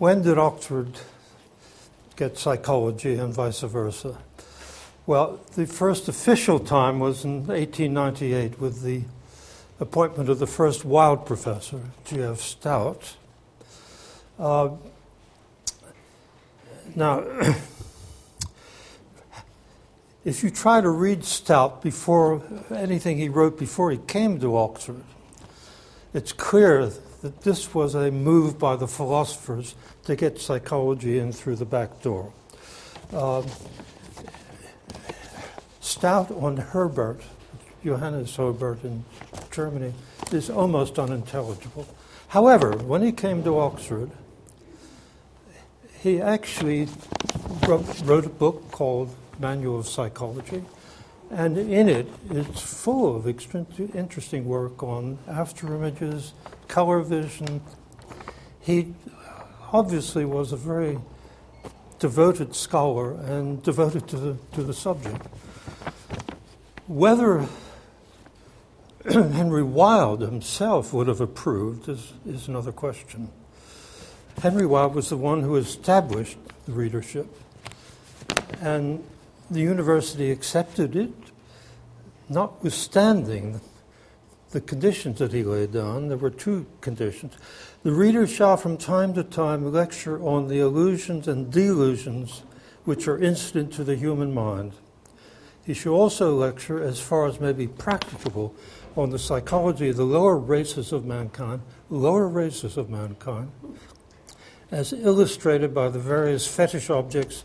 when did Oxford get psychology and vice versa? Well, the first official time was in 1898 with the appointment of the first Wilde professor, G.F. Stout. Uh, now, if you try to read Stout before anything he wrote before he came to Oxford, it's clear that this was a move by the philosophers to get psychology in through the back door. Uh, Stout on Herbart, Johannes Herbart in Germany, is almost unintelligible. However, when he came to Oxford, he actually wrote, wrote a book called Manual of Psychology, and in it, it's full of interesting work on after images, color vision. He obviously was a very devoted scholar and devoted to the, to the subject. Whether Henry Wilde himself would have approved is, is another question. Henry Wilde was the one who established the readership, and the university accepted it, notwithstanding the conditions that he laid down. There were two conditions. The reader shall from time to time lecture on the illusions and delusions which are incident to the human mind. He shall also lecture, as far as may be practicable, on the psychology of the lower races of mankind, lower races of mankind, as illustrated by the various fetish objects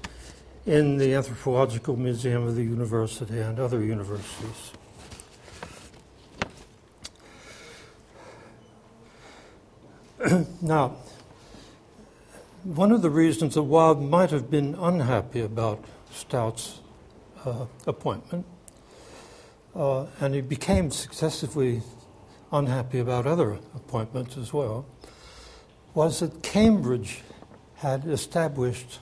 in the Anthropological Museum of the University and other universities. now, one of the reasons that Wilde might have been unhappy about Stout's uh, appointment, uh, and he became successively unhappy about other appointments as well, was that Cambridge had established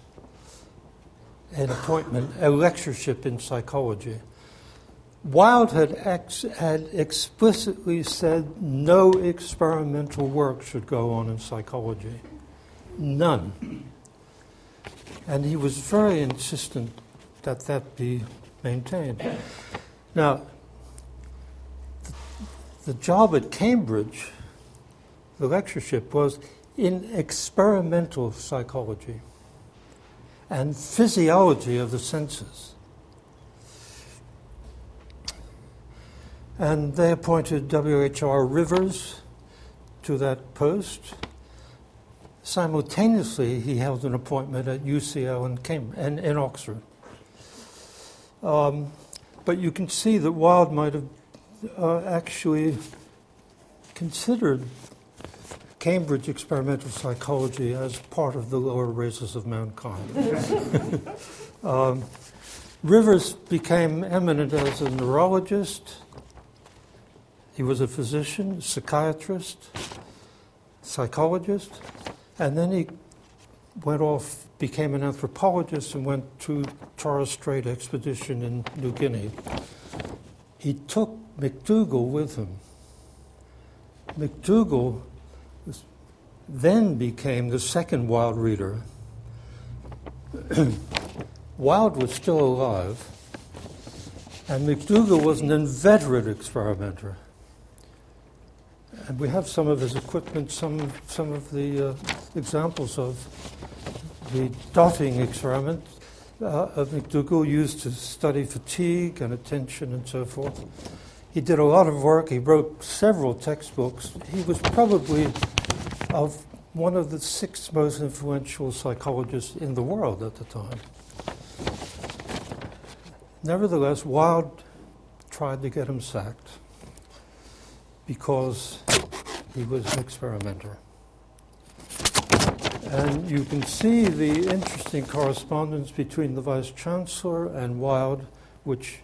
an appointment, a lectureship in psychology. Wilde had, ex- had explicitly said no experimental work should go on in psychology. None. And he was very insistent that that be maintained. Now, the job at Cambridge, the lectureship, was in experimental psychology and physiology of the senses. And they appointed W.H.R. Rivers to that post. Simultaneously, he held an appointment at UCL in, Cambridge, in, in Oxford. Um, but you can see that Wilde might have uh, actually considered Cambridge experimental psychology as part of the lower races of mankind. um, Rivers became eminent as a neurologist. He was a physician, psychiatrist, psychologist, and then he went off, became an anthropologist, and went to Torres Strait expedition in New Guinea. He took McDougall with him. McDougall then became the second Wilde reader. Wilde was still alive, and McDougall was an inveterate experimenter. And we have some of his equipment, some, some of the uh, examples of the dotting experiment uh, of McDougall used to study fatigue and attention and so forth. He did a lot of work. He wrote several textbooks. He was probably of one of the six most influential psychologists in the world at the time. Nevertheless, Wilde tried to get him sacked because he was an experimenter. And you can see the interesting correspondence between the Vice Chancellor and Wilde, which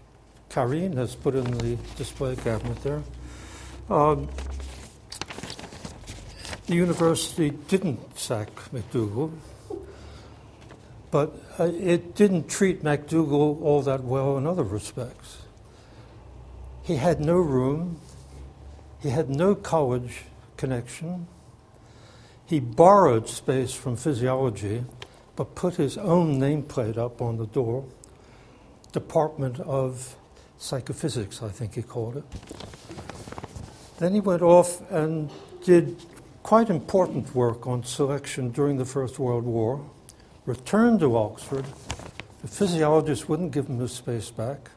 Karine has put in the display cabinet there. Um, the university didn't sack McDougall, but uh, it didn't treat McDougall all that well in other respects. He had no room, he had no college connection, he borrowed space from physiology, but put his own nameplate up on the door Department of Psychophysics, I think he called it. Then he went off and did quite important work on selection during the First World War, returned to Oxford. The physiologists wouldn't give him his space back.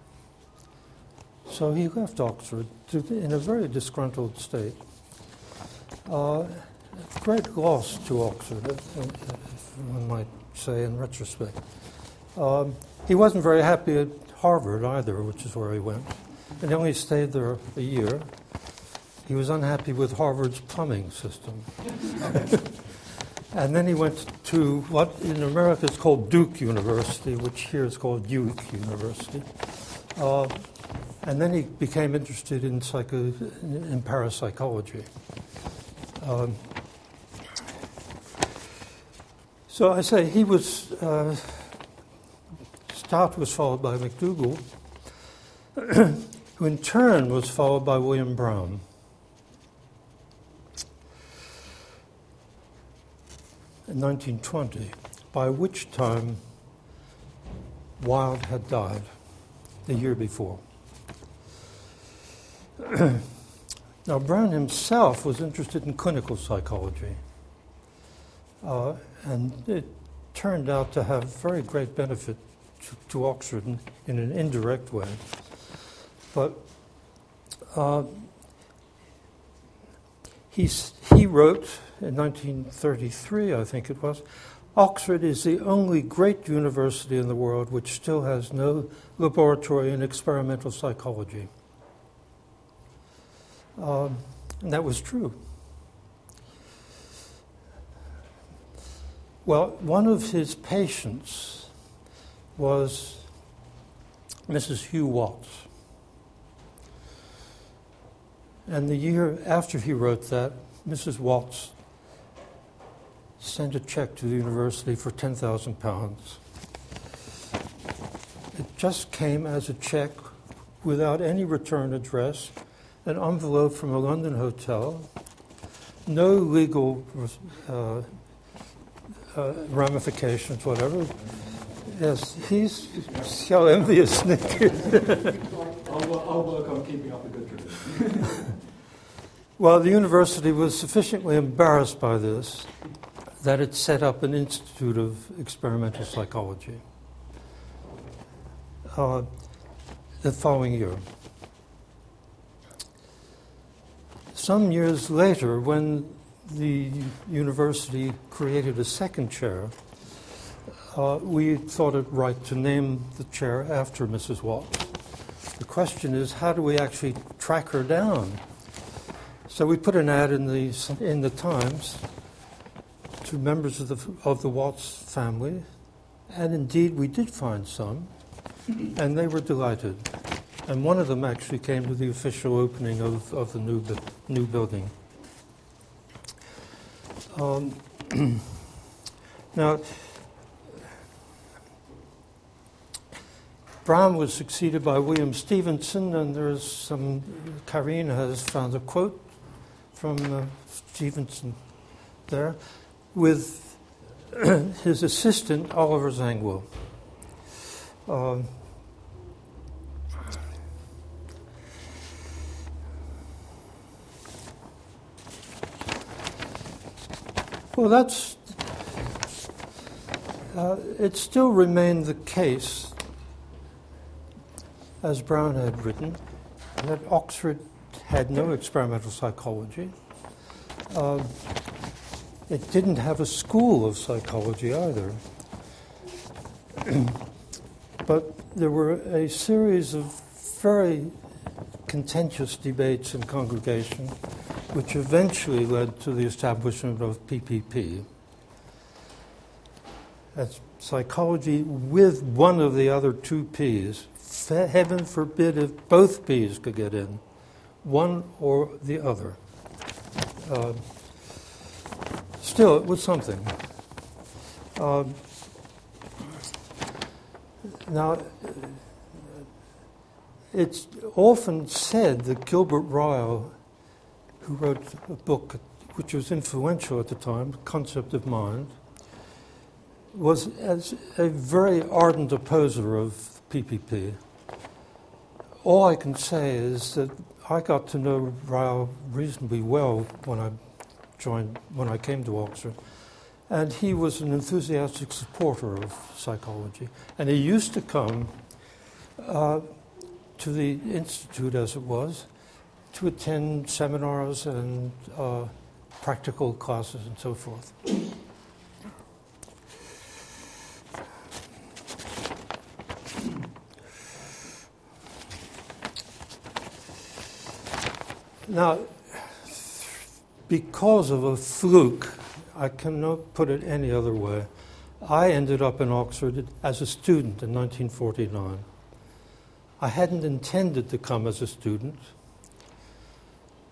So he left Oxford to, in a very disgruntled state. Uh, great loss to Oxford, one might say in retrospect. Um, he wasn't very happy at Harvard either, which is where he went. And he only stayed there a year. He was unhappy with Harvard's plumbing system. and then he went to what in America is called Duke University, which here is called Duke University. Uh, and then he became interested in, psycho, in parapsychology. Um, so I say he was. Uh, Stout was followed by McDougall, who in turn was followed by William Brown. In 1920, by which time Wilde had died the year before. now, Brown himself was interested in clinical psychology, uh, and it turned out to have very great benefit to, Oxford in, in, an indirect way. But uh, he's, he wrote in 1933, I think it was, Oxford is the only great university in the world which still has no laboratory in experimental psychology. Um, and that was true. Well, one of his patients was Mrs. Hugh Watts. And the year after he wrote that, Mrs. Watts sent a check to the university for £10,000. It just came as a check without any return address, an envelope from a London hotel, no legal uh, uh, ramifications, whatever. Yes, he's so envious, Nick. I'll, I'll work on keeping up a good tradition. well, the university was sufficiently embarrassed by this that it set up an institute of experimental psychology uh, the following year. Some years later, when the university created a second chair, uh, we thought it right to name the chair after Mrs. Watts. The question is, how do we actually track her down? So we put an ad in the in the Times to members of the of the Watts family, and indeed we did find some, and they were delighted. And one of them actually came to the official opening of, of the new new building. Um, now Brown was succeeded by William Stephenson, and there's some, Karine has found a quote from uh, Stephenson there, with his assistant, Oliver Zangwill. Um, well, that's. Uh, it still remained the case as Brown had written, that Oxford had no experimental psychology. Uh, it didn't have a school of psychology either. but there were a series of very contentious debates in congregation, which eventually led to the establishment of PPP. That's psychology with one of the other two P's heaven forbid if both bees could get in, one or the other. Uh, still, it was something. Uh, now, it's often said that Gilbert Ryle, who wrote a book which was influential at the time, concept of mind, was as a very ardent opposer of PPP. All I can say is that I got to know Ryle reasonably well when I joined, when I came to Oxford, and he was an enthusiastic supporter of psychology. And he used to come uh, to the institute, as it was, to attend seminars and uh, practical classes and so forth. Now, because of a fluke, I cannot put it any other way, I ended up in Oxford as a student in 1949. I hadn't intended to come as a student.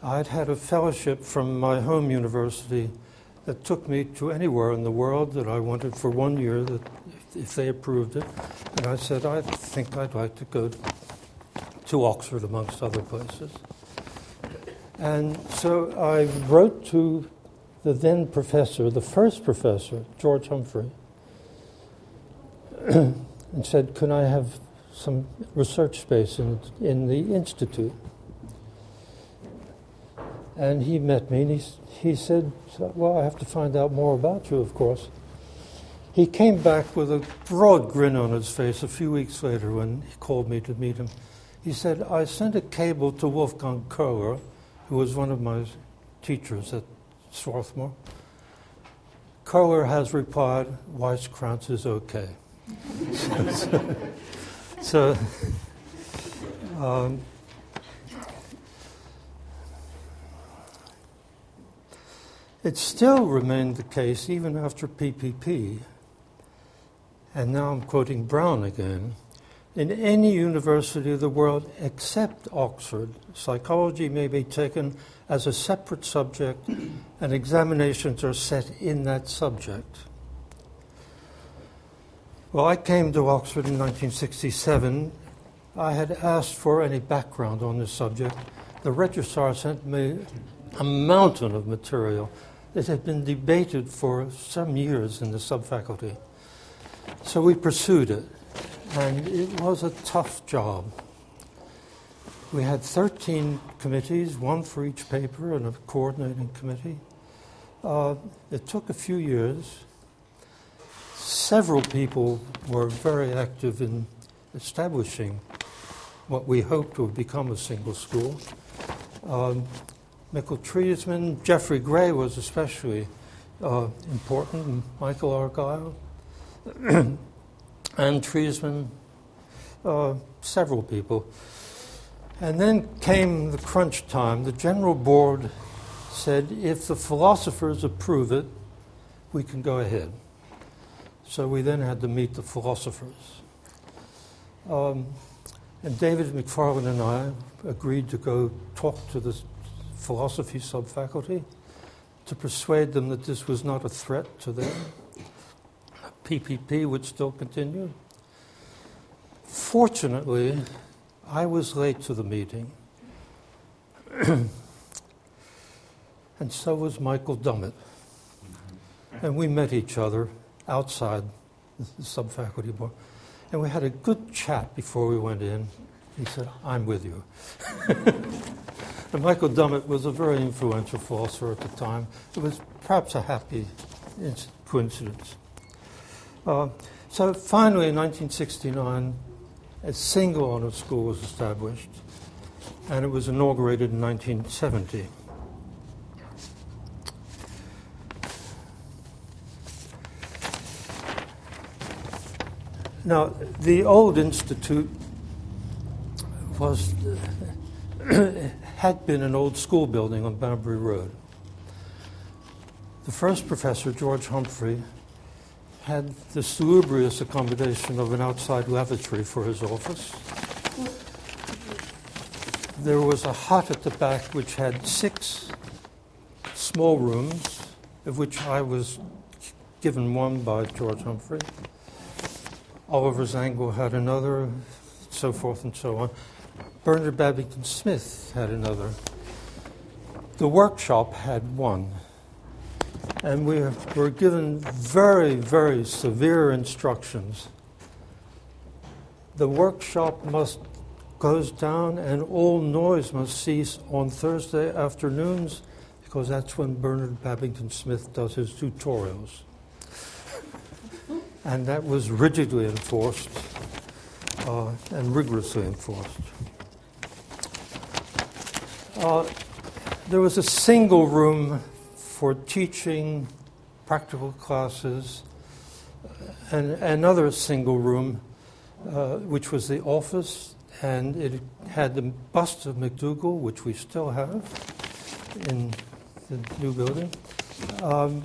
I'd had a fellowship from my home university that took me to anywhere in the world that I wanted for one year, that if they approved it. And I said, I think I'd like to go to Oxford, amongst other places. And so I wrote to the then professor, the first professor, George Humphrey, and said, Can I have some research space in, in the institute? And he met me and he, he said, Well, I have to find out more about you, of course. He came back with a broad grin on his face a few weeks later when he called me to meet him. He said, I sent a cable to Wolfgang Köhler who was one of my teachers at Swarthmore. Köhler has replied, Weiskrantz is okay. so um, it still remained the case even after PPP, and now I'm quoting Brown again in any university of the world except Oxford, psychology may be taken as a separate subject and examinations are set in that subject. Well, I came to Oxford in 1967. I had asked for any background on this subject. The registrar sent me a mountain of material that had been debated for some years in the subfaculty. So we pursued it and it was a tough job. We had 13 committees, one for each paper, and a coordinating committee. Uh, it took a few years. Several people were very active in establishing what we hoped would become a single school. Um, Michel Treisman, Jeffrey Gray was especially uh, important, Michael Argyle. and Treisman, uh, several people. And then came the crunch time. The general board said, if the philosophers approve it, we can go ahead. So we then had to meet the philosophers. Um, and David McFarland and I agreed to go talk to the philosophy subfaculty to persuade them that this was not a threat to them. PPP would still continue. Fortunately, I was late to the meeting, and so was Michael Dummett. And we met each other outside the subfaculty board, and we had a good chat before we went in. He said, I'm with you. and Michael Dummett was a very influential philosopher at the time. It was perhaps a happy coincidence. Uh, so finally, in 1969, a single honor school was established, and it was inaugurated in 1970. Now, the old institute was had been an old school building on Banbury Road. The first professor, George Humphrey, had the salubrious accommodation of an outside lavatory for his office. There was a hut at the back which had six small rooms, of which I was given one by George Humphrey. Oliver Zangwill had another, so forth and so on. Bernard Babington Smith had another. The workshop had one. And we were given very, very severe instructions. The workshop must close down and all noise must cease on Thursday afternoons because that's when Bernard Babington Smith does his tutorials. and that was rigidly enforced uh, and rigorously enforced. Uh, there was a single room for teaching practical classes, and another single room, uh, which was the office, and it had the bust of McDougall, which we still have in the new building. Um,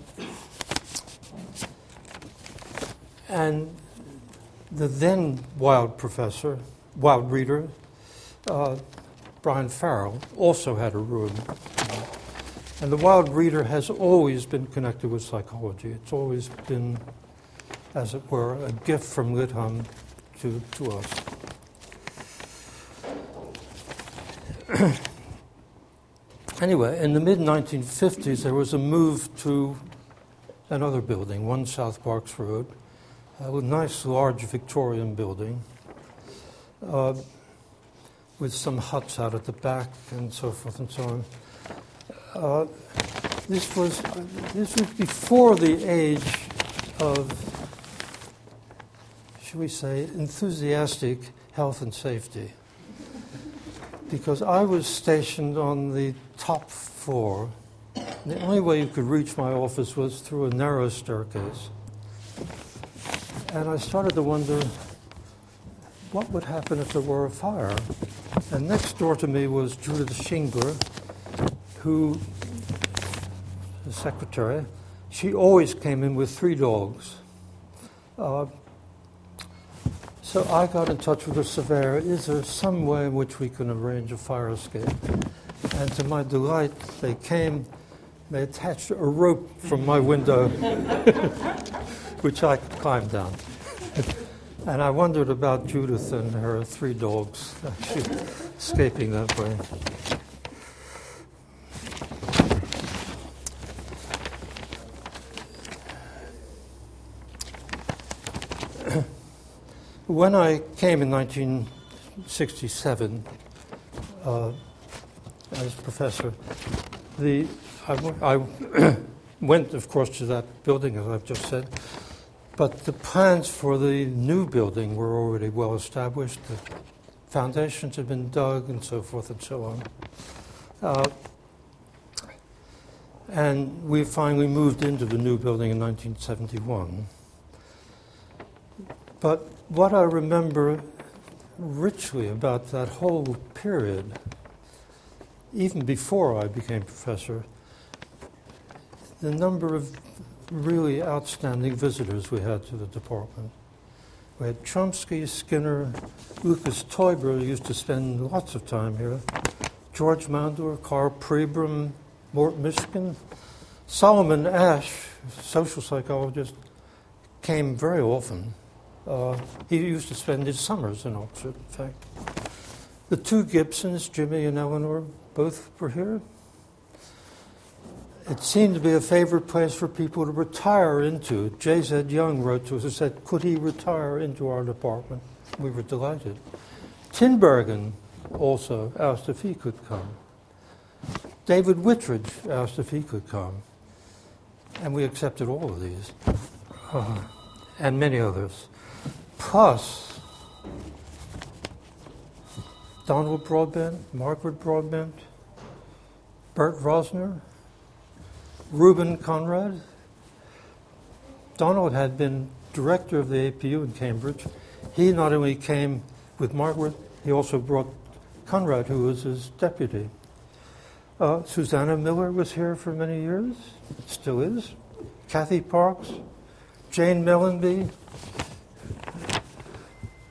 and the then Wilde professor, Wilde reader, uh, Brian Farrell, also had a room. And the Wilde reader has always been connected with psychology. It's always been, as it were, a gift from Lit Hum to, to us. anyway, in the mid 1950s, there was a move to another building, 1 South Parks Road, a nice large Victorian building uh, with some huts out at the back and so forth and so on. Uh, this was this was before the age of, should we say, enthusiastic health and safety. Because I was stationed on the top floor. The only way you could reach my office was through a narrow staircase. And I started to wonder what would happen if there were a fire. And next door to me was Judith Shingler, who, the secretary, she always came in with three dogs. Uh, so I got in touch with the surveyor. Is there some way in which we can arrange a fire escape? And to my delight, they came, they attached a rope from my window, which I climbed down. and I wondered about Judith and her three dogs escaping that way. When I came in 1967 uh, as professor, the, I, I went, of course, to that building, as I've just said, but the plans for the new building were already well established. The foundations had been dug and so forth and so on. Uh, and we finally moved into the new building in 1971. But what I remember richly about that whole period, even before I became professor, the number of really outstanding visitors we had to the department. We had Chomsky, Skinner, Lukas Teuber used to spend lots of time here, George Mandler, Karl Pribram, Mort Mishkin, Solomon Asch, social psychologist, came very often. Uh, he used to spend his summers in Oxford, in fact. The two Gibsons, Jimmy and Eleanor, both were here. It seemed to be a favorite place for people to retire into. J.Z. Young wrote to us and said, Could he retire into our department? We were delighted. Tinbergen also asked if he could come. David Whitteridge asked if he could come. And we accepted all of these, uh, and many others plus Donald Broadbent, Margaret Broadbent, Bert Rosner, Reuben Conrad. Donald had been director of the APU in Cambridge. He not only came with Margaret, he also brought Conrad, who was his deputy. Uh, Susanna Millar was here for many years, still is. Kathy Parks, Jane Mellanby,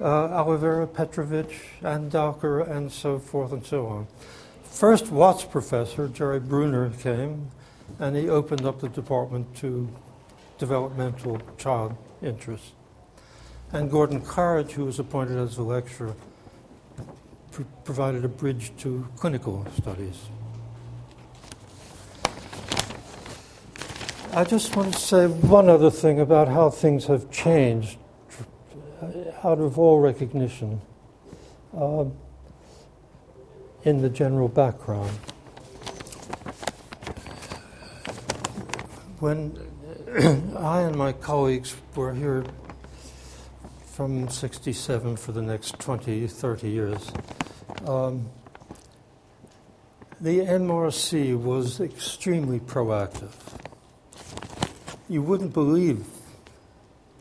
uh, Olivera Petrovich, and Dowker, and so forth and so on. First Watts professor, Jerry Bruner, came, and he opened up the department to developmental child interests. And Gordon Claridge, who was appointed as a lecturer, pr- provided a bridge to clinical studies. I just want to say one other thing about how things have changed out of all recognition uh, in the general background. When I and my colleagues were here from 67 for the next 20, 30 years, um, the MRC was extremely proactive. You wouldn't believe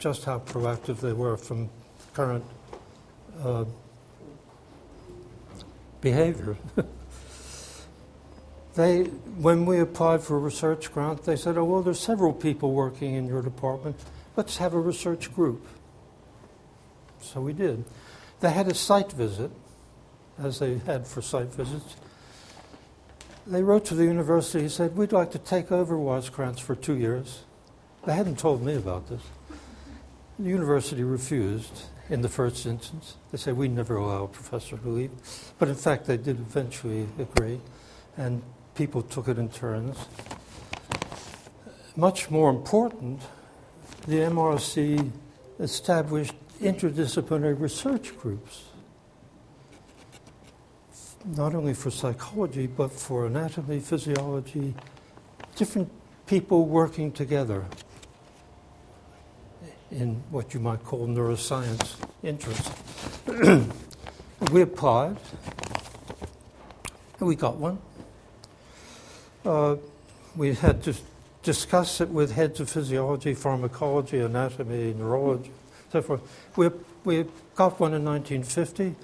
just how proactive they were from current uh, behavior. they, when we applied for a research grant, they said, "Oh well, there's several people working in your department. Let's have a research group." So we did. They had a site visit, as they had for site visits. They wrote to the university and said, We'd like to take over Weiskrantz for two years. They hadn't told me about this. The university refused in the first instance. They said, We never allow a professor to leave. But in fact, they did eventually agree, and people took it in turns. Much more important, the MRC established interdisciplinary research groups, not only for psychology, but for anatomy, physiology, different people working together in what you might call neuroscience interest. we applied, and we got one. Uh, we had to discuss it with heads of physiology, pharmacology, anatomy, neurology, so forth. We, we got one in 1950,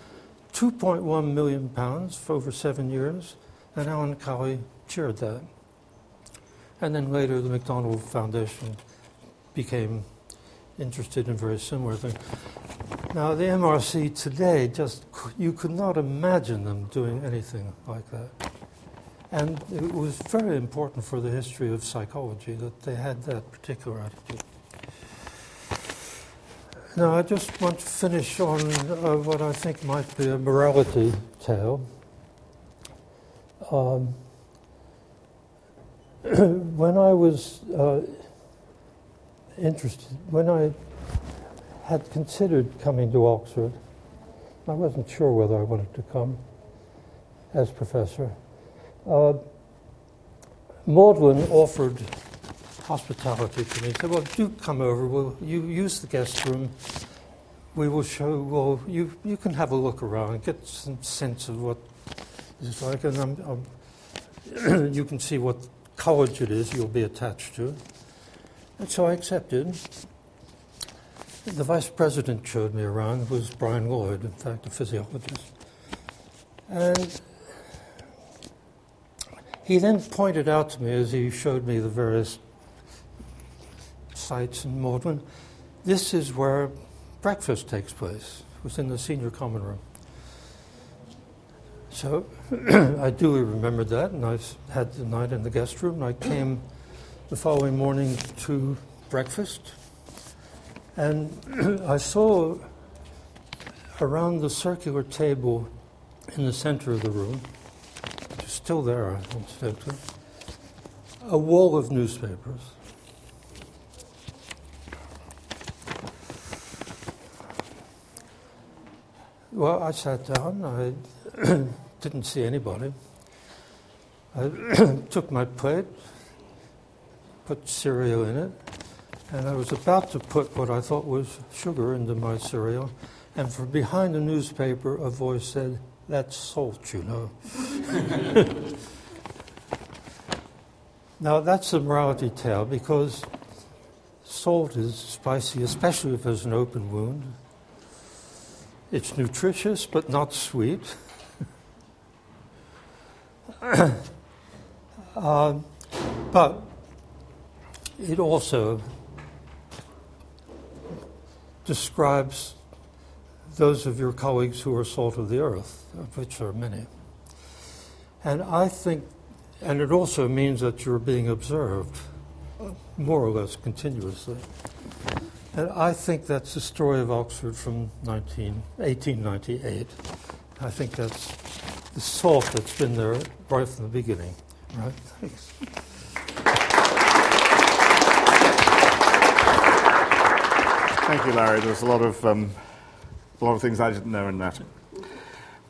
2.1 million pounds for over seven years, and Alan Cowey chaired that. And then later, the McDonnell Foundation became interested in very similar things. Now, the MRC today, just you could not imagine them doing anything like that. And it was very important for the history of psychology that they had that particular attitude. Now, I just want to finish on uh, what I think might be a morality tale. Um, when I was uh, interested, when I had considered coming to Oxford, I wasn't sure whether I wanted to come as professor. Uh, Magdalen offered hospitality to me. He said, Well, do come over. We'll, you use the guest room. We will show, well, you, you can have a look around, get some sense of what it's like, and I'm, I'm you can see what college it is you'll be attached to. And so I accepted. The vice president showed me around. It was Brian Lloyd, in fact, a physiologist. And he then pointed out to me as he showed me the various sites in Magdalen, this is where breakfast takes place. It was in the senior common room. So I duly remembered that, and I had the night in the guest room. I came the following morning to breakfast, and I saw around the circular table in the center of the room, which is still there, incidentally, a wall of newspapers. Well, I sat down. I didn't see anybody. I took my plate, put cereal in it, and I was about to put what I thought was sugar into my cereal, and from behind the newspaper, a voice said, That's salt, you know. now, that's a morality tale because salt is spicy, especially if there's an open wound. It's nutritious but not sweet. uh, but it also describes those of your colleagues who are salt of the earth, of which there are many. And I think, and it also means that you're being observed more or less continuously. And I think that's the story of Oxford from 19, 1898. I think that's the salt that's been there right from the beginning. Right? Thanks. Thank you, Larry. There's a lot of um, a lot of things I didn't know in that.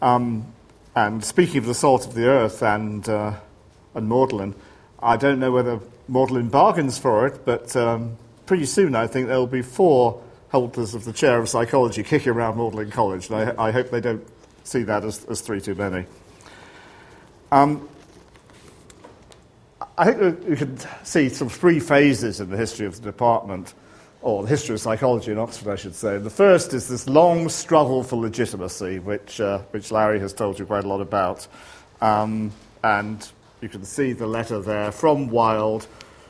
Um, and speaking of the salt of the earth and uh, and Magdalen, I don't know whether Magdalen bargains for it, but um, pretty soon I think there will be four holders of the chair of psychology kicking around Magdalen College, and I, I hope they don't see that as, as three too many. Um, I think you can see sort of three phases in the history of the department, or the history of psychology in Oxford, I should say. The first is this long struggle for legitimacy, which, uh, which Larry has told you quite a lot about. Um, and you can see the letter there from Wilde,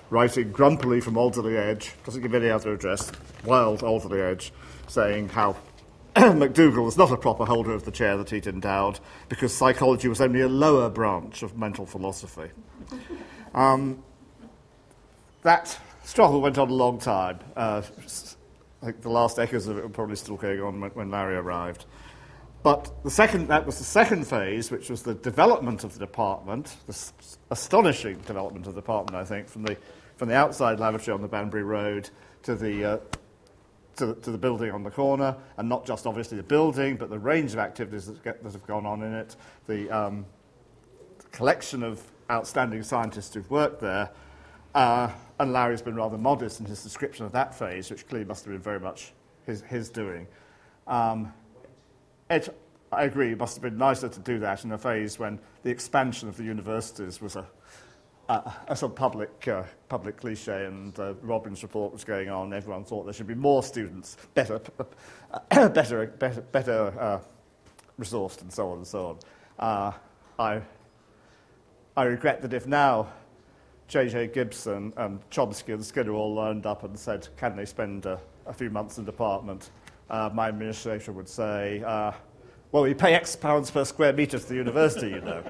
writing grumpily from Alderley Edge, doesn't give any other address, Wilde, Alderley Edge, saying how McDougall was not a proper holder of the chair that he'd endowed because psychology was only a lower branch of mental philosophy. Um, that struggle went on a long time. Uh, I think the last echoes of it were probably still going on when, when Larry arrived. But the second, that was the second phase, which was the development of the department, the s- astonishing development of the department, I think, from the, from the outside lavatory on the Banbury Road to the, uh, to, the, to the building on the corner, and not just obviously the building, but the range of activities that, get, that have gone on in it, the um, collection of outstanding scientists who've worked there. Uh, and Larry's been rather modest in his description of that phase, which clearly must have been very much his, his doing. Um, it, I agree, it must have been nicer to do that in a phase when the expansion of the universities was a, a, a sort of public, uh, public cliche, and uh, Robbins report was going on. Everyone thought there should be more students, better, better, better, better uh, resourced, and so on and so on. Uh, I, I regret that if now J.J. Gibson and Chomsky and Skinner all lined up and said, can they spend a, a few months in department, uh, my administration would say, uh, well, we pay X pounds per square metre to the university, you know.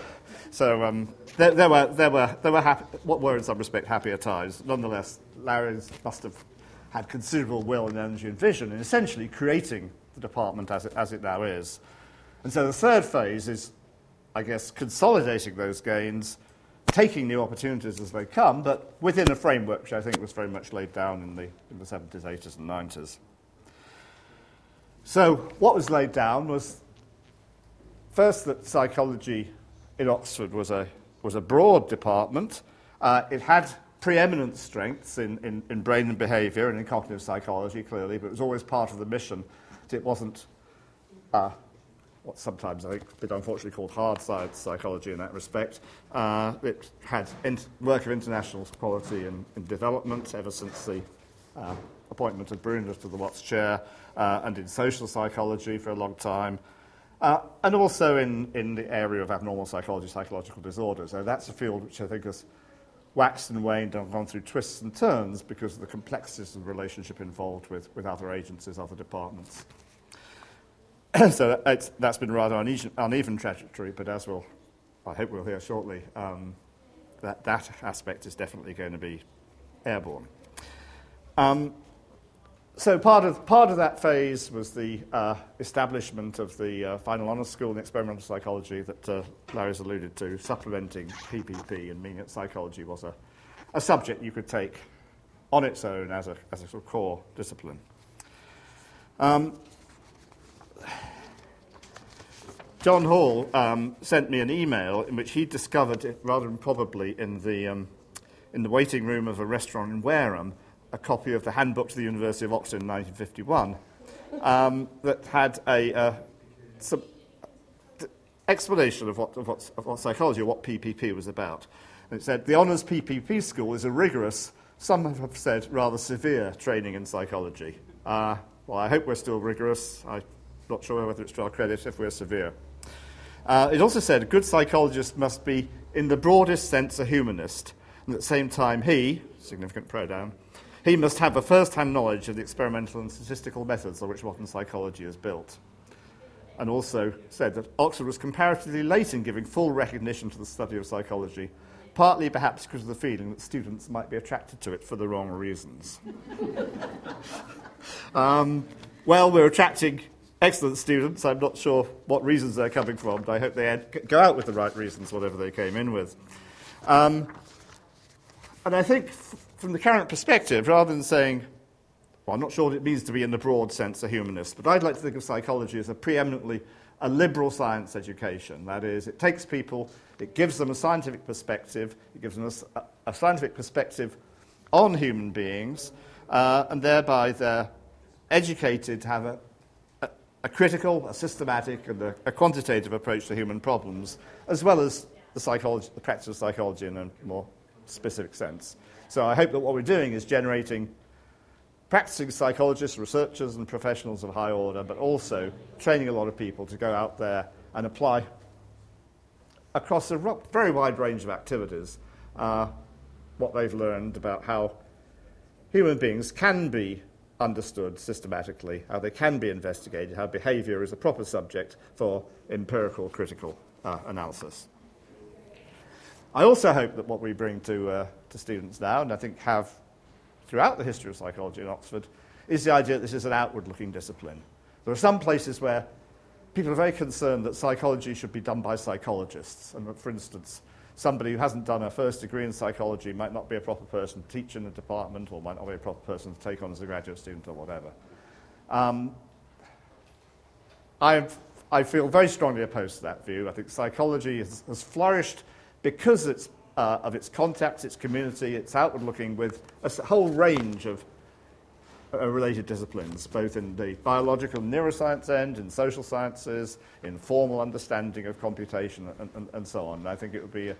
so um, there, there, were, there were, there were happy, what were in some respect happier times. Nonetheless, Larry must have had considerable will and energy and vision in essentially creating the department as it, as it now is. And so the third phase is, I guess, consolidating those gains taking new opportunities as they come, but within a framework which I think was very much laid down in the, in the 70s, 80s, and 90s. So, what was laid down was first that psychology in Oxford was a, was a broad department. Uh, it had preeminent strengths in, in, in brain and behaviour and in cognitive psychology, clearly, but it was always part of the mission. It wasn't uh, what sometimes a bit unfortunately called hard science psychology in that respect. Uh, it had in- work of international quality in, in development ever since the uh, appointment of Bruner to the Watts Chair, uh, and in social psychology for a long time, uh, and also in, in the area of abnormal psychology, psychological disorders. So that's a field which I think has waxed and waned and gone through twists and turns because of the complexities of the relationship involved with, with other agencies, other departments. so that's been rather uneven, uneven trajectory, but as we'll, I hope we'll hear shortly, um, that, that aspect is definitely going to be airborne. Um, so part of, part of that phase was the uh, establishment of the uh, final honours school in experimental psychology that uh, Larry's alluded to, supplementing PPP and meaning that psychology was a, a subject you could take on its own as a, as a sort of core discipline. Um, John Hall um, sent me an email in which he discovered, rather improbably, in the, um, in the waiting room of a restaurant in Wareham, a copy of the Handbook to the University of Oxford in 1951 um, that had a uh, some explanation of what, of, what, of what psychology, or what PPP was about. And it said the Honours PPP school is a rigorous, some have said rather severe training in psychology. Uh, well, I hope we're still rigorous. I'm not sure whether it's to our credit if we're severe. Uh, it also said a good psychologist must be, in the broadest sense, a humanist. And at the same time, he, significant pronoun, he must have a first hand knowledge of the experimental and statistical methods on which modern psychology is built. And also said that Oxford was comparatively late in giving full recognition to the study of psychology, partly perhaps because of the feeling that students might be attracted to it for the wrong reasons. um, well, we're attracting excellent students. I'm not sure what reasons they're coming from, but I hope they go out with the right reasons, whatever they came in with. Um, and I think, f- from the current perspective, rather than saying well, I'm not sure what it means to be in the broad sense a humanist, but I'd like to think of psychology as a preeminently a liberal science education. That is, it takes people, it gives them a scientific perspective, it gives them a, a scientific perspective on human beings, uh, and thereby they're educated to have a, a, critical, a systematic, and a, a, quantitative approach to human problems, as well as the, psychology, the practice of psychology in a more specific sense. So I hope that what we're doing is generating practicing psychologists, researchers, and professionals of high order, but also training a lot of people to go out there and apply across a very wide range of activities uh, what they've learned about how human beings can be understood systematically, how they can be investigated, how behavior is a proper subject for empirical critical uh, analysis. I also hope that what we bring to, uh, to students now, and I think have throughout the history of psychology in Oxford is the idea that this is an outward looking discipline. There are some places where people are very concerned that psychology should be done by psychologists. And for instance, somebody who hasn't done a first degree in psychology might not be a proper person to teach in the department or might not be a proper person to take on as a graduate student or whatever. Um, I, I feel very strongly opposed to that view. I think psychology has, has flourished because it's uh, of its contacts, its community, its outward looking, with a whole range of uh, related disciplines, both in the biological neuroscience end, in social sciences, in formal understanding of computation, and, and, and so on. And I think it would be a,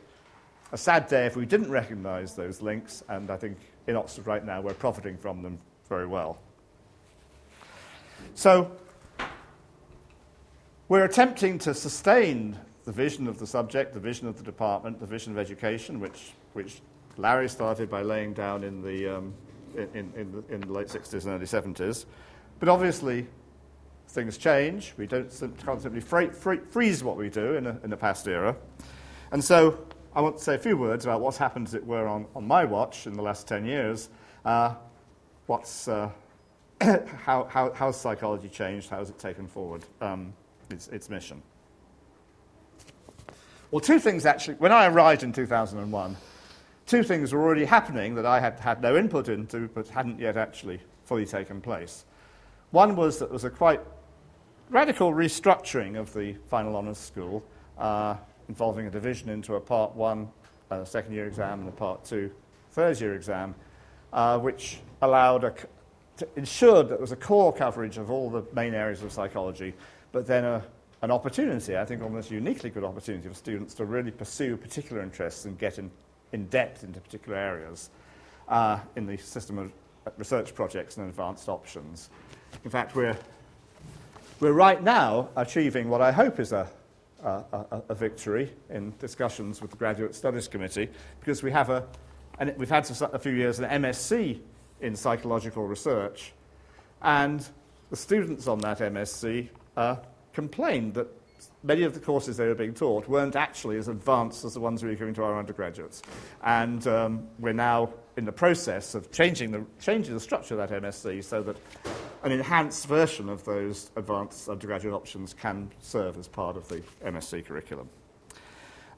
a sad day if we didn't recognize those links, and I think in Oxford right now we're profiting from them very well. So, we're attempting to sustain the vision of the subject, the vision of the department, the vision of education, which, which Larry started by laying down in the, um, in, in, in the late 60s and early 70s. But obviously, things change. We don't can't simply freeze what we do in a, in a past era. And so I want to say a few words about what's happened, as it were, on, on my watch in the last 10 years. Uh, what's, uh, how, how, how's psychology changed? How has it taken forward um, its, its mission? Well, two things actually. When I arrived in 2001, two things were already happening that I had had no input into, but hadn't yet actually fully taken place. One was that there was a quite radical restructuring of the final honours school, uh, involving a division into a part one uh, second year exam and a part two third year exam, uh, which allowed a, to ensure that there was a core coverage of all the main areas of psychology, but then a an opportunity, I think almost uniquely good opportunity for students to really pursue particular interests and get in, in depth into particular areas uh, in the system of research projects and advanced options. In fact, we're, we're right now achieving what I hope is a, a, a, victory in discussions with the Graduate Studies Committee because we have a, and we've had a few years an MSc in psychological research, and the students on that MSc are uh, complained that many of the courses they were being taught weren't actually as advanced as the ones we were giving to our undergraduates. And um, we're now in the process of changing the, changing the structure of that MSc so that an enhanced version of those advanced undergraduate options can serve as part of the MSc curriculum.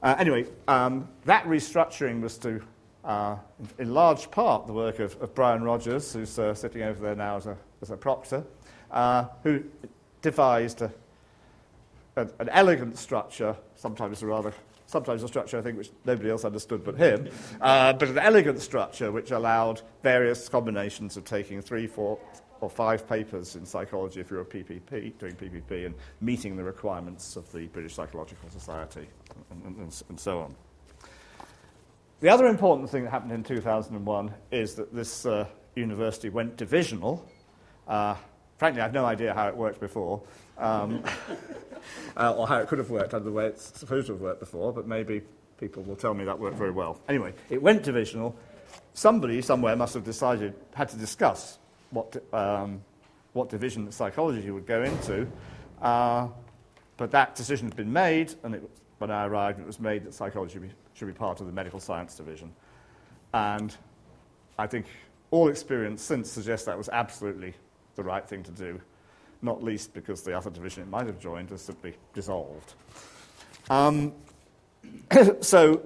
Uh, anyway, um, that restructuring was to, uh, in large part, the work of, of Brian Rogers, who's uh, sitting over there now as a, as a proctor, uh, who devised a, an, an elegant structure, sometimes a rather sometimes a structure I think which nobody else understood but him, uh, but an elegant structure which allowed various combinations of taking three, four, or five papers in psychology if you're a PPP, doing PPP, and meeting the requirements of the British Psychological Society, and, and, and so on. The other important thing that happened in 2001 is that this uh, university went divisional. Uh, frankly, I have no idea how it worked before, um, uh, or how it could have worked under the way it's supposed to have worked before, but maybe people will tell me that worked very well. Anyway, it went divisional. Somebody somewhere must have decided, had to discuss what, um, what division of psychology you would go into. Uh, but that decision had been made, and it, when I arrived, it was made that psychology should be, should be part of the medical science division. And I think all experience since suggests that was absolutely the right thing to do not least because the other division it might have joined has simply dissolved. Um, so,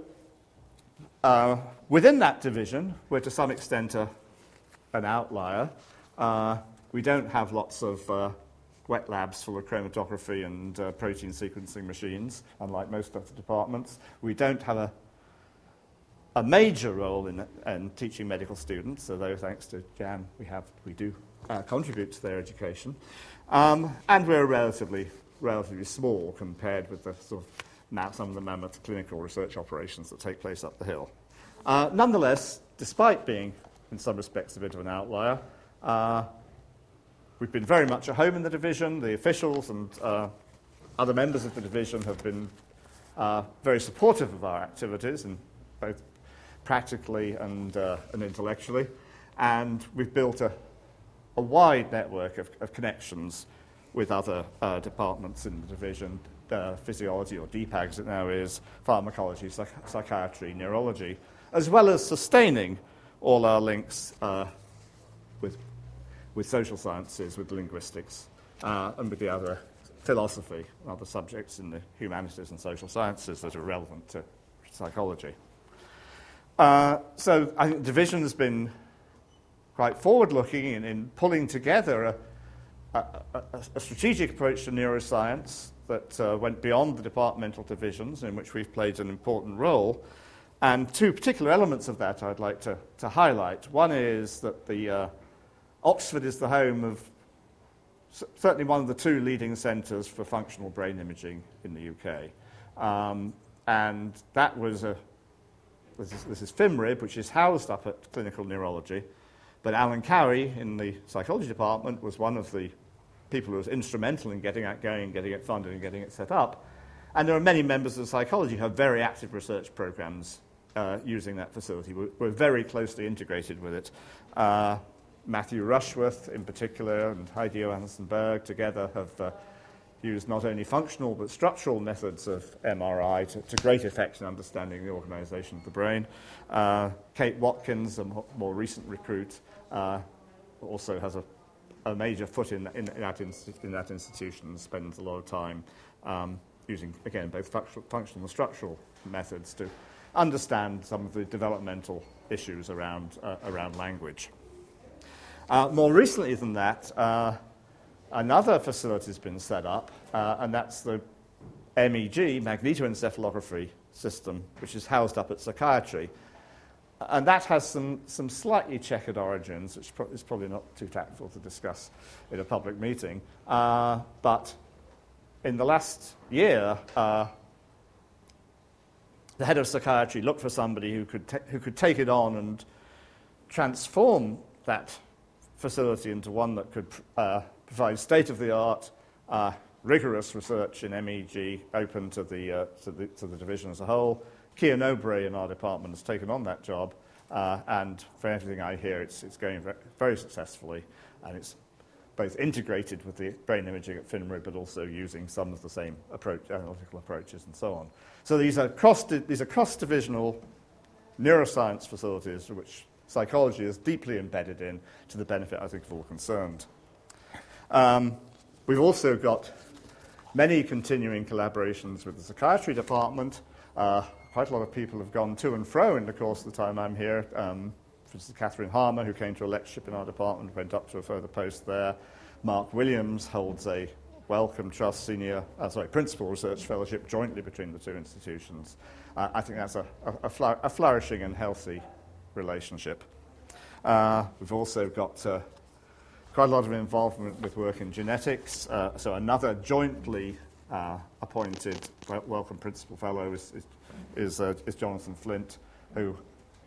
uh, within that division, we're to some extent a, an outlier. Uh, we don't have lots of uh, wet labs full of chromatography and uh, protein sequencing machines, unlike most other departments. We don't have a, a major role in, in teaching medical students, although thanks to Jan, we, have, we do uh, contribute to their education. Um, and we're relatively, relatively small compared with the sort of some of the mammoth clinical research operations that take place up the hill. Uh, nonetheless, despite being in some respects a bit of an outlier, uh, we've been very much at home in the division. The officials and uh, other members of the division have been uh, very supportive of our activities, and both practically and, uh, and intellectually. And we've built a, a wide network of, of connections with other uh, departments in the division, uh, physiology or DPAG as it now is, pharmacology, psych- psychiatry, neurology, as well as sustaining all our links uh, with, with social sciences, with linguistics, uh, and with the other philosophy, other subjects in the humanities and social sciences that are relevant to psychology. Uh, so I think the division has been quite forward-looking in, in pulling together a, a, a, a, strategic approach to neuroscience that uh, went beyond the departmental divisions, in which we've played an important role. And two particular elements of that I'd like to, to highlight. One is that the, uh, Oxford is the home of certainly one of the two leading centres for functional brain imaging in the UK. Um, and that was a, this is, this is FMRIB, which is housed up at clinical neurology. But Alan Cowey in the psychology department was one of the people who was instrumental in getting it going, getting it funded, and getting it set up. And there are many members of psychology who have very active research programs uh, using that facility. We're, we're, very closely integrated with it. Uh, Matthew Rushworth, in particular, and Heidi Johansen Berg together have uh, used not only functional but structural methods of MRI to, to great effect in understanding the organization of the brain. Uh, Kate Watkins, a more recent recruit, uh, also has a, a major foot in, in, in, that in, that institution and spends a lot of time um, using, again, both functional and structural methods to understand some of the developmental issues around, uh, around language. Uh, more recently than that, uh, another facility has been set up, uh, and that's the MEG, magnetoencephalography system, which is housed up at psychiatry. And that has some, some slightly checkered origins, which pro- is probably not too tactful to discuss in a public meeting. Uh, but in the last year, uh, the head of psychiatry looked for somebody who could, ta- who could take it on and transform that facility into one that could uh, provide state of the art, uh, rigorous research in MEG open to the, uh, to, the, to the division as a whole. Kia Nobre in our department has taken on that job, uh, and for everything I hear, it's, it's going very, very successfully, and it's both integrated with the brain imaging at FMRIB, but also using some of the same approach, analytical approaches and so on. So these are, cross, these are cross-divisional neuroscience facilities which psychology is deeply embedded in to the benefit, I think, of all concerned. Um, we've also got many continuing collaborations with the psychiatry department. Uh, quite a lot of people have gone to and fro in the course of the time I'm here. Um, for instance, Catherine Harmer, who came to a lectureship in our department, went up to a further post there. Mark Williams holds a Wellcome Trust Senior, uh, sorry, Principal Research Fellowship jointly between the two institutions. Uh, I think that's a, a, a, a, flourishing and healthy relationship. Uh, we've also got uh, quite a lot of involvement with work in genetics. Uh, so another jointly uh, appointed Wellcome Principal Fellow is, is, is, uh, is, Jonathan Flint, who,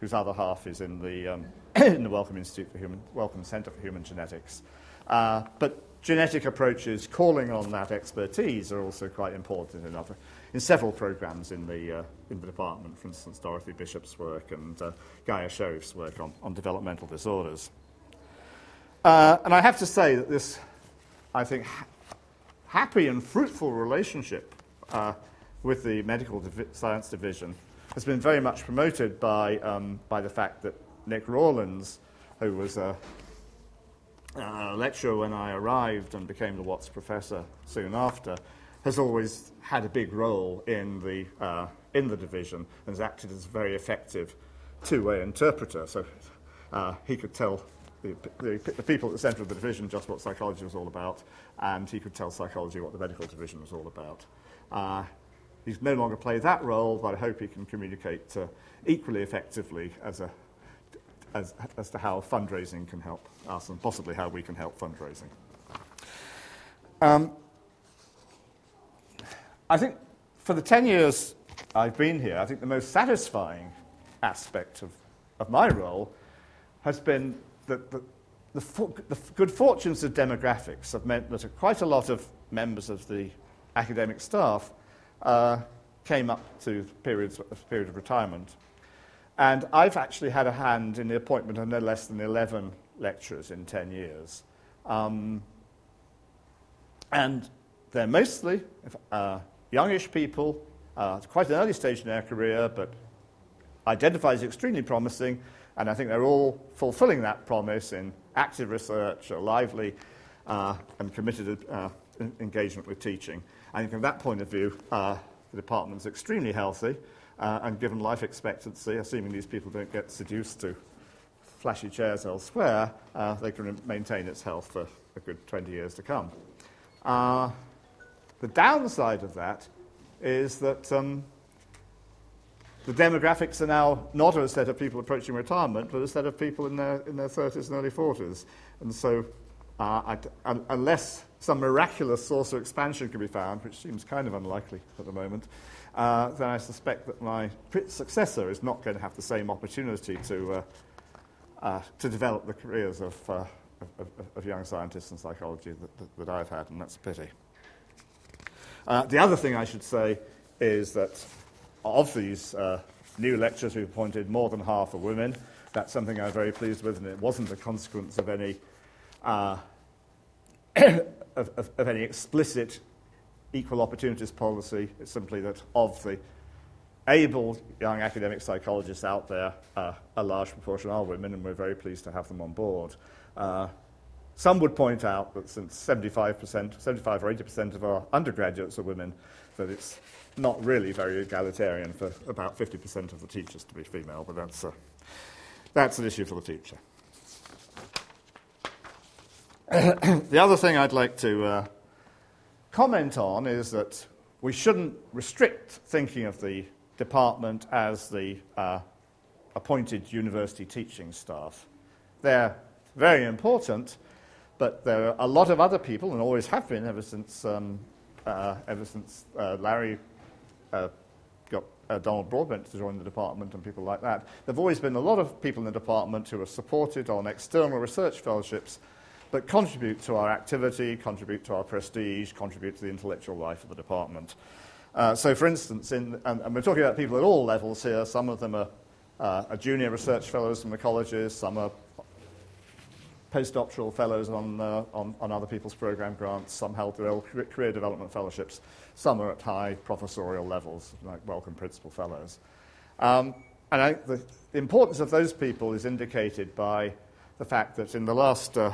whose other half is in the, um, in the Wellcome Institute for Human, Wellcome Centre for Human Genetics. Uh, but genetic approaches calling on that expertise are also quite important in, other, in several programs in the, uh, in the department, for instance, Dorothy Bishop's work and uh, Gaia Scerif's work on, on developmental disorders. Uh, and I have to say that this, I think, ha- happy and fruitful relationship uh, with the medical divi- science division has been very much promoted by, um, by the fact that Nick Rawlins, who was a, a lecturer when I arrived and became the Watts professor soon after, has always had a big role in the, uh, in the division and has acted as a very effective two way interpreter. So uh, he could tell the, the, the, people at the centre of the division just what psychology was all about, and he could tell psychology what the medical division was all about. Uh, he's no longer played that role, but I hope he can communicate uh, equally effectively as, a, as, as to how fundraising can help us and possibly how we can help fundraising. Um, I think for the 10 years I've been here, I think the most satisfying aspect of, of my role has been that the, the, the good fortunes of demographics have meant that quite a lot of members of the academic staff uh, came up to periods, period of retirement. And I've actually had a hand in the appointment of no less than 11 lecturers in 10 years. Um, and they're mostly uh, youngish people, uh, quite an early stage in their career, but identified as extremely promising, and I think they're all fulfilling that promise in active research, a lively uh, and committed uh, engagement with teaching. I think from that point of view, uh, the department's extremely healthy, uh, and given life expectancy, assuming these people don't get seduced to flashy chairs elsewhere, uh, they can maintain its health for a good 20 years to come. Uh, the downside of that is that um, the demographics are now not a set of people approaching retirement, but a set of people in their, in their 30s and early 40s. And so, uh, unless some miraculous source of expansion can be found, which seems kind of unlikely at the moment, uh, then I suspect that my successor is not going to have the same opportunity to, uh, uh to develop the careers of, uh, of, of, young scientists in psychology that, that, that, I've had, and that's a pity. Uh, the other thing I should say is that of these new lecturers we've appointed, more than half are women. That's something I'm very pleased with, and it wasn't a consequence of any, uh, of, of, of, any explicit equal opportunities policy. It's simply that of the able young academic psychologists out there, uh, a large proportion are women, and we're very pleased to have them on board. Uh, some would point out that since 75%, 75 or 80% of our undergraduates are women, that it's not really very egalitarian for about 50% of the teachers to be female, but that's, uh, that's an issue for the teacher. the other thing I'd like to uh, comment on is that we shouldn't restrict thinking of the department as the uh, appointed university teaching staff. They're very important, but there are a lot of other people, and always have been ever since, um, uh, ever since uh, Larry uh, got uh, Donald Broadbent to join the department and people like that. There have always been a lot of people in the department who are supported on external research fellowships but contribute to our activity, contribute to our prestige, contribute to the intellectual life of the department. Uh, so, for instance, in, and, and, we're talking about people at all levels here, some of them are, uh, are junior research fellows from the colleges, some are postdoctoral fellows on, uh, on, on, other people's program grants, some held their career development fellowships, some are at high professorial levels, like Wellcome Principal Fellows. Um, and I, the, the, importance of those people is indicated by the fact that in the last uh,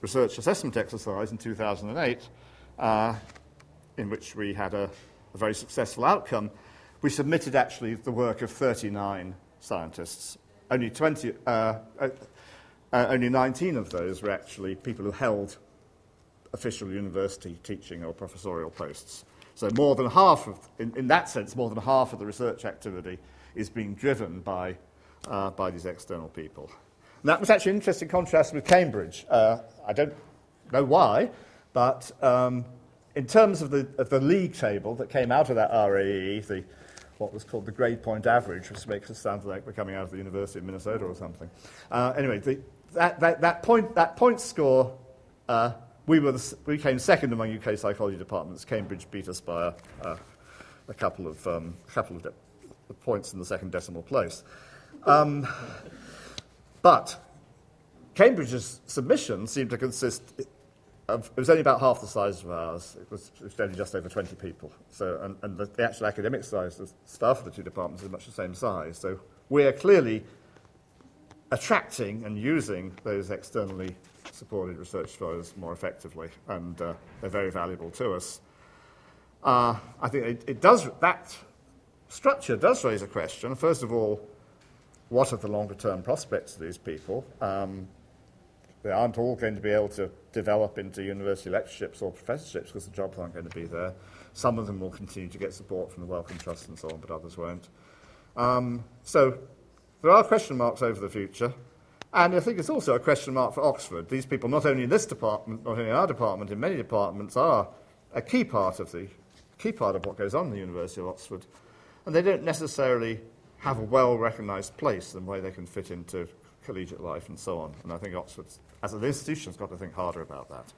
research assessment exercise in 2008, uh, in which we had a, a very successful outcome, we submitted actually the work of 39 scientists. Only 20, uh, uh uh, only 19 of those were actually people who held official university teaching or professorial posts. So more than half of, in, in that sense, more than half of the research activity is being driven by, uh, by these external people. And that was actually an interesting contrast with Cambridge. Uh, I don't know why, but um, in terms of the, of the league table that came out of that RAE, the, what was called the grade point average, which makes us sound like we're coming out of the University of Minnesota or something. Uh, anyway, the, that, that, that, point, that point score, uh, we, were the, we came second among UK psychology departments. Cambridge beat us by a, a couple of, um, couple of de- points in the second decimal place. Um, but Cambridge's submission seemed to consist of, it was only about half the size of ours. It was, it was only just over 20 people. So, and, and the, the actual academic size, the staff of the two departments is much the same size. So we're clearly attracting and using those externally supported research fellows more effectively, and uh, they're very valuable to us. Uh, I think it, it, does, that structure does raise a question. First of all, what are the longer term prospects of these people? Um, they aren't all going to be able to develop into university lectureships or professorships because the jobs aren't going to be there. Some of them will continue to get support from the Wellcome Trust and so on, but others won't. Um, so there are question marks over the future. And I think it's also a question mark for Oxford. These people, not only in this department, not only in our department, in many departments, are a key part of the key part of what goes on in the University of Oxford, and they don't necessarily have a well-recognised place and way they can fit into collegiate life and so on. And I think Oxford, as an institution, has got to think harder about that.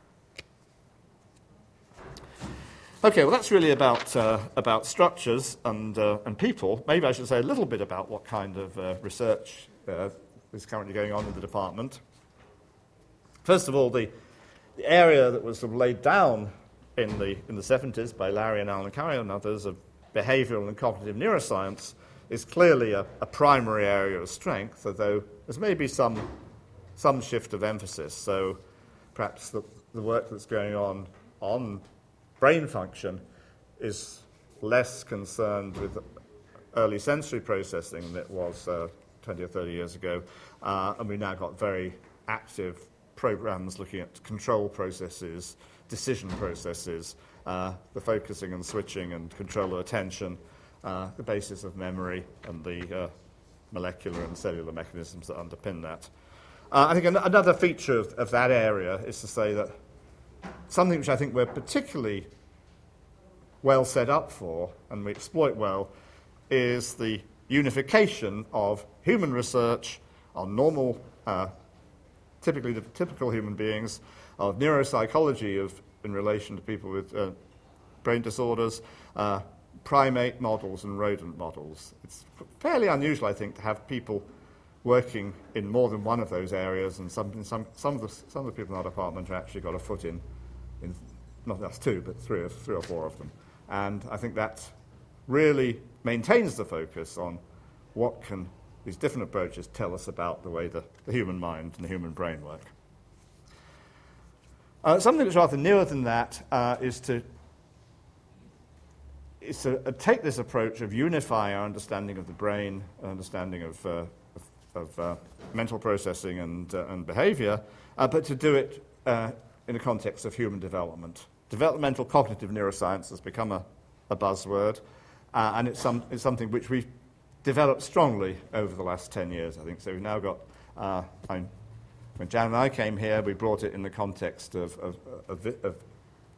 Okay, well, that's really about, uh, about structures and, uh, and people. Maybe I should say a little bit about what kind of uh, research uh, is currently going on in the department. First of all, the, the area that was sort of laid down in the, in the 70s by Larry and Alan Carrier and others of behavioral and cognitive neuroscience is clearly a, a primary area of strength, although there's maybe some, some shift of emphasis. So perhaps the, the work that's going on on brain function is less concerned with early sensory processing than it was uh, 20 or 30 years ago. Uh, and we've now got very active programs looking at control processes, decision processes, uh, the focusing and switching and control of attention, uh, the basis of memory, and the uh, molecular and cellular mechanisms that underpin that. Uh, I think an- another feature of, of that area is to say that something which I think we're particularly well set up for and we exploit well is the unification of human research on normal, uh, typically the typical human beings, of neuropsychology of, in relation to people with uh, brain disorders, uh, primate models and rodent models. It's fairly unusual, I think, to have people working in more than one of those areas, and some, some, some, of, the, some of the people in our department have actually got a foot in, in not just two, but three or, three or four of them. And I think that really maintains the focus on what can these different approaches tell us about the way the, the human mind and the human brain work. Uh, something that's rather newer than that uh, is to, is to uh, take this approach of unifying our understanding of the brain, understanding of, uh, of, of uh, mental processing and, uh, and behavior, but to do it in the context of human development. Developmental cognitive neuroscience has become a, a buzzword, and it's, some, it's something which we've developed strongly over the last 10 years, I think. So we've now got, uh, when Jan and I came here, we brought it in the context of, of, of, of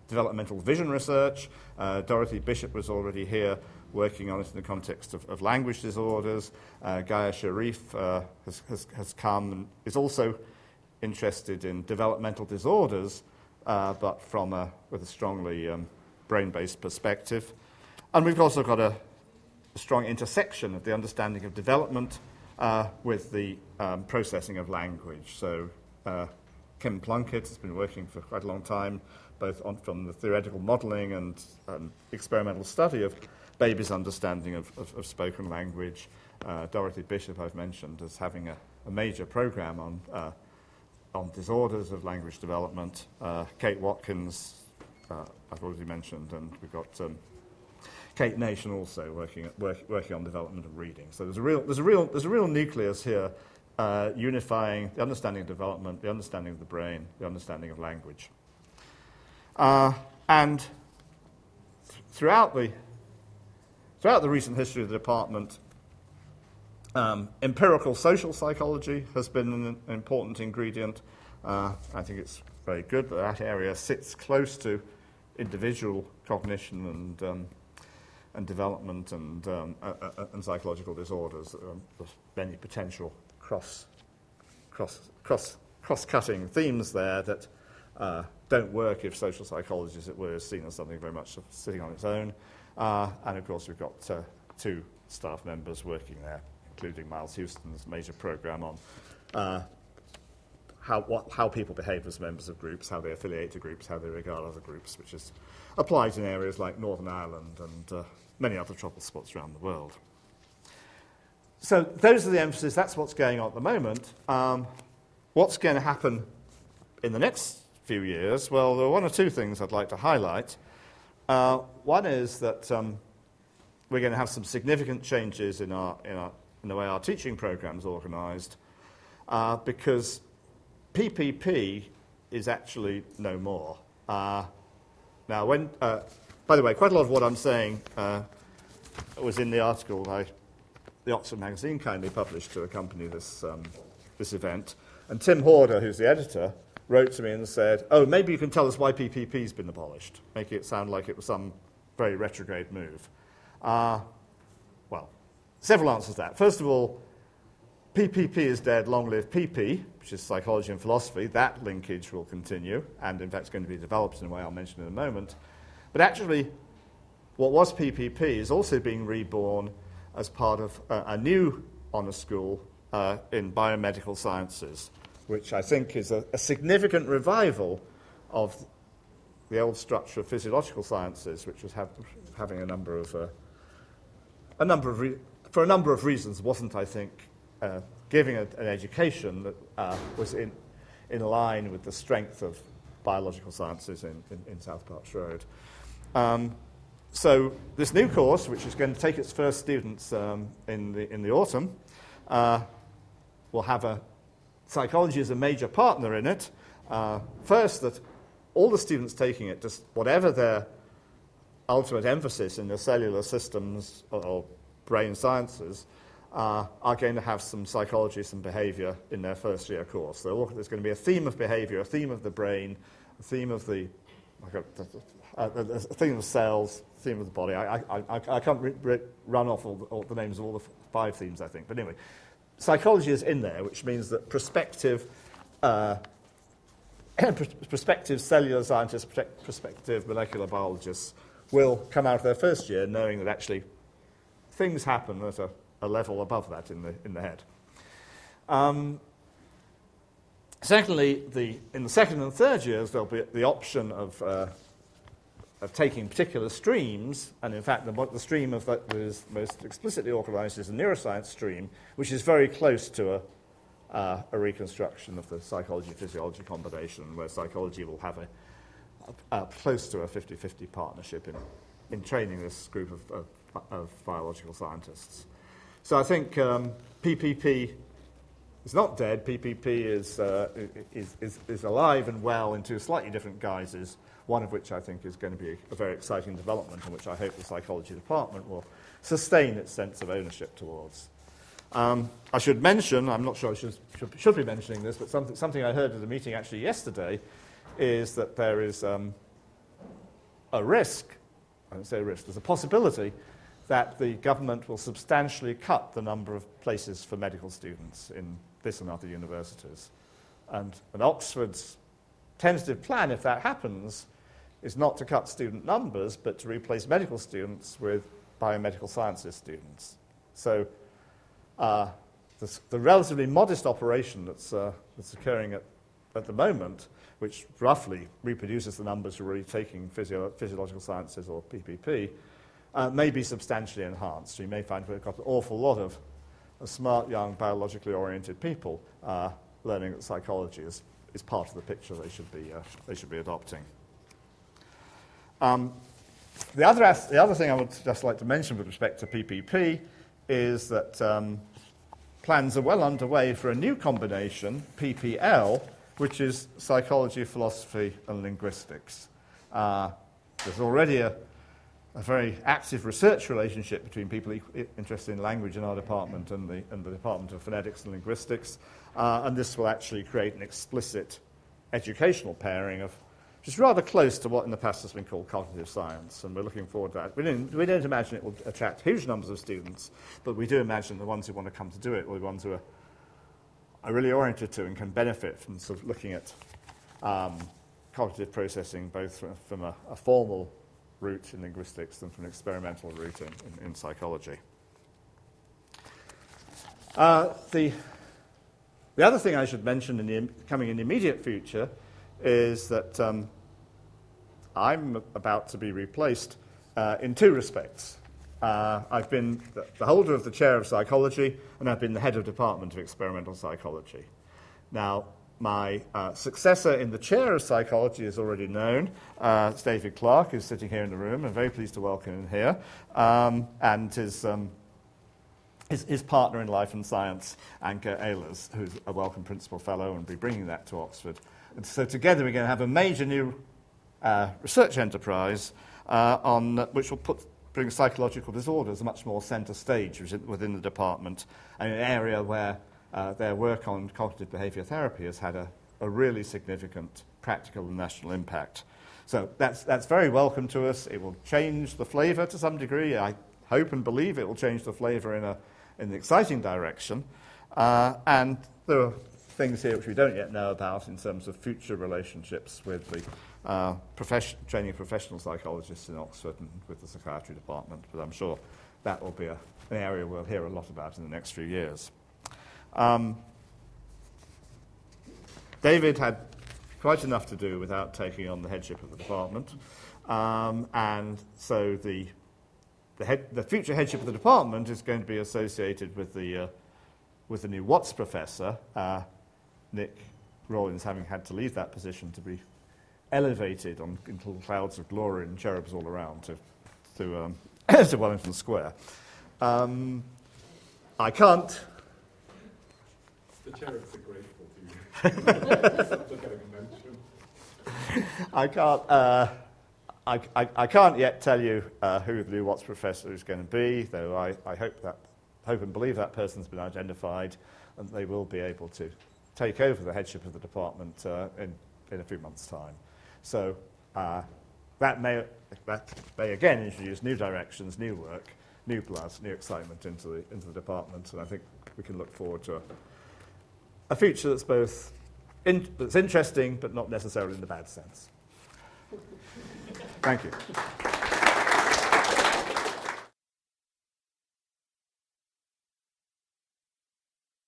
developmental vision research. Uh, Dorothy Bishop was already here working on it in the context of, of language disorders. Uh, Gaia Scerif uh, has, has, has, come and is also interested in developmental disorders, uh, but from a, with a strongly um, brain based perspective. And we've also got a, a strong intersection of the understanding of development uh, with the um, processing of language. So uh, Kim Plunkett has been working for quite a long time, both on, from the theoretical modeling and um, experimental study of babies' understanding of, of, of spoken language. Uh, Dorothy Bishop, I've mentioned, as having a, a major program on, uh, on disorders of language development. Uh, Kate Watkins, uh, I've already mentioned, and we've got um, Kate Nation also working, at, work, working on development of reading. So there's a real, there's a real, there's a real nucleus here uh, unifying the understanding of development, the understanding of the brain, the understanding of language. Uh, and th- throughout, the, throughout the recent history of the department, um, empirical social psychology has been an, an important ingredient. Uh, I think it's very good that that area sits close to individual cognition and um, and development and, um, uh, and psychological disorders. Um, there's many potential cross, cross, cross, cross-cutting themes there that uh, don't work if social psychology, as it were, is seen as something very much sitting on its own. Uh, and of course, we've got uh, two staff members working there, including Miles Hewstone's major program on uh, how, what, how people behave as members of groups, how they affiliate to groups, how they regard other groups, which is applied in areas like Northern Ireland and uh, many other trouble spots around the world. So those are the emphases. That's what's going on at the moment. Um, what's going to happen in the next few years? Well, there are one or two things I'd like to highlight. Uh, one is that um, we're going to have some significant changes in, our, in, our, in the way our teaching program is organised uh, because PPP is actually no more. Uh, now, when, uh, by the way, quite a lot of what I'm saying uh, was in the article I, the Oxford magazine kindly published to accompany this, um, this event. And Tim Horder, who's the editor, wrote to me and said, Oh, maybe you can tell us why PPP's been abolished, making it sound like it was some very retrograde move. Uh, well, several answers to that. First of all, PPP is dead, long live PP, which is psychology and philosophy. That linkage will continue, and in fact, it's going to be developed in a way I'll mention in a moment. But actually, what was PPP is also being reborn as part of a, a new honour school uh, in biomedical sciences, which I think is a, a, significant revival of the old structure of physiological sciences, which was have, having a number of uh, a number of re- for a number of reasons wasn't, I think, uh, giving a, an education that uh, was in, in line with the strength of biological sciences in, in, in South Parks Road. Um, so this new course, which is going to take its first students um, in, the, in the autumn, uh, will have a psychology as a major partner in it. Uh, first, that all the students taking it, just whatever their ultimate emphasis in the cellular systems or, brain sciences, uh, are going to have some psychology, some behavior in their first year course. So there's going to be a theme of behavior, a theme of the brain, a theme of the, a, theme of cells, theme of the body. I, I, I, I can't re- re- run off all the, all the, names of all the five themes, I think. But anyway, psychology is in there, which means that prospective, uh, prospective cellular scientists, prospective molecular biologists will come out of their first year knowing that actually things happen at a a level above that in the, in the head. Um, secondly, the, in the second and third years, there'll be the option of, uh, of taking particular streams, and in fact, the, the stream of that is most explicitly organized is a neuroscience stream, which is very close to a, uh, a reconstruction of the psychology physiology combination, where psychology will have a, a, a close to a 50 50 partnership in, in training this group of, of, of biological scientists. So I think um, PPP is not dead. PPP is, uh, is, is, is, alive and well in two slightly different guises, one of which I think is going to be a very exciting development and which I hope the psychology department will sustain its sense of ownership towards. Um, I should mention, I'm not sure I should, should, should, be mentioning this, but something, something I heard at a meeting actually yesterday is that there is um, a risk, I don't say a risk, there's a possibility that the government will substantially cut the number of places for medical students in this and other universities. And, and Oxford's tentative plan, if that happens, is not to cut student numbers, but to replace medical students with biomedical sciences students. So uh, the, the, relatively modest operation that's, uh, that's occurring at, at the moment, which roughly reproduces the numbers who are already taking physio- physiological sciences or PPP, uh, may be substantially enhanced. So you may find we've got an awful lot of, of smart, young, biologically oriented people uh, learning that psychology is, is part of the picture they should be, uh, they should be adopting. Um, the, other the other thing I would just like to mention with respect to PPP is that um, plans are well underway for a new combination, PPL, which is psychology, philosophy, and linguistics. Uh, there's already a, a very active research relationship between people interested in language in our department and the, and the Department of Phonetics and Linguistics. Uh, and this will actually create an explicit educational pairing of which is rather close to what in the past has been called cognitive science, and we're looking forward to that. We don't, we don't imagine it will attract huge numbers of students, but we do imagine the ones who want to come to do it will be ones who are, are really oriented to and can benefit from sort of looking at um, cognitive processing both from, from a, a formal route in linguistics than from an experimental route in, in, in psychology. Uh, the, the other thing I should mention in the, coming in the immediate future is that um, I'm about to be replaced uh, in two respects. Uh, I've been the, holder of the chair of psychology, and I've been the head of department of experimental psychology. Now, my uh, successor in the chair of psychology is already known. Uh, it's David Clark, who's sitting here in the room. I'm very pleased to welcome him here. Um, and his, um, his, his partner in life and science, Anke Ehlers, who's a Wellcome Principal Fellow, and will be bringing that to Oxford. And so together we're going to have a major new uh, research enterprise uh, on, which will put, bring psychological disorders much more centre stage within the department, and an area where uh, their work on cognitive behaviour therapy has had a, a really significant practical and national impact. So that's, that's very welcome to us. It will change the flavour to some degree. I hope and believe it will change the flavour in, a, in an exciting direction. Uh, and there are things here which we don't yet know about in terms of future relationships with the uh, profession, training professional psychologists in Oxford and with the psychiatry department. But I'm sure that will be a, an area we'll hear a lot about in the next few years. Um, David had quite enough to do without taking on the headship of the department. Um, and so the, the, head, the, future headship of the department is going to be associated with the, uh, with the new Watts professor, uh, Nick Rawlins, having had to leave that position to be elevated on, into clouds of glory and cherubs all around to, to, um, to Wellington Square. Um, I can't. The cherubs are grateful to you. I can't. Uh, I, I, I, can't yet tell you uh, who the new Watts professor is going to be, though I, I hope, that, hope and believe that person's been identified and they will be able to take over the headship of the department uh, in, in a few months' time. So uh, that, may, that may again introduce new directions, new work, new blood, new excitement into the, into the department, and I think we can look forward to a, a future that's both in, that's interesting, but not necessarily in the bad sense. Thank you.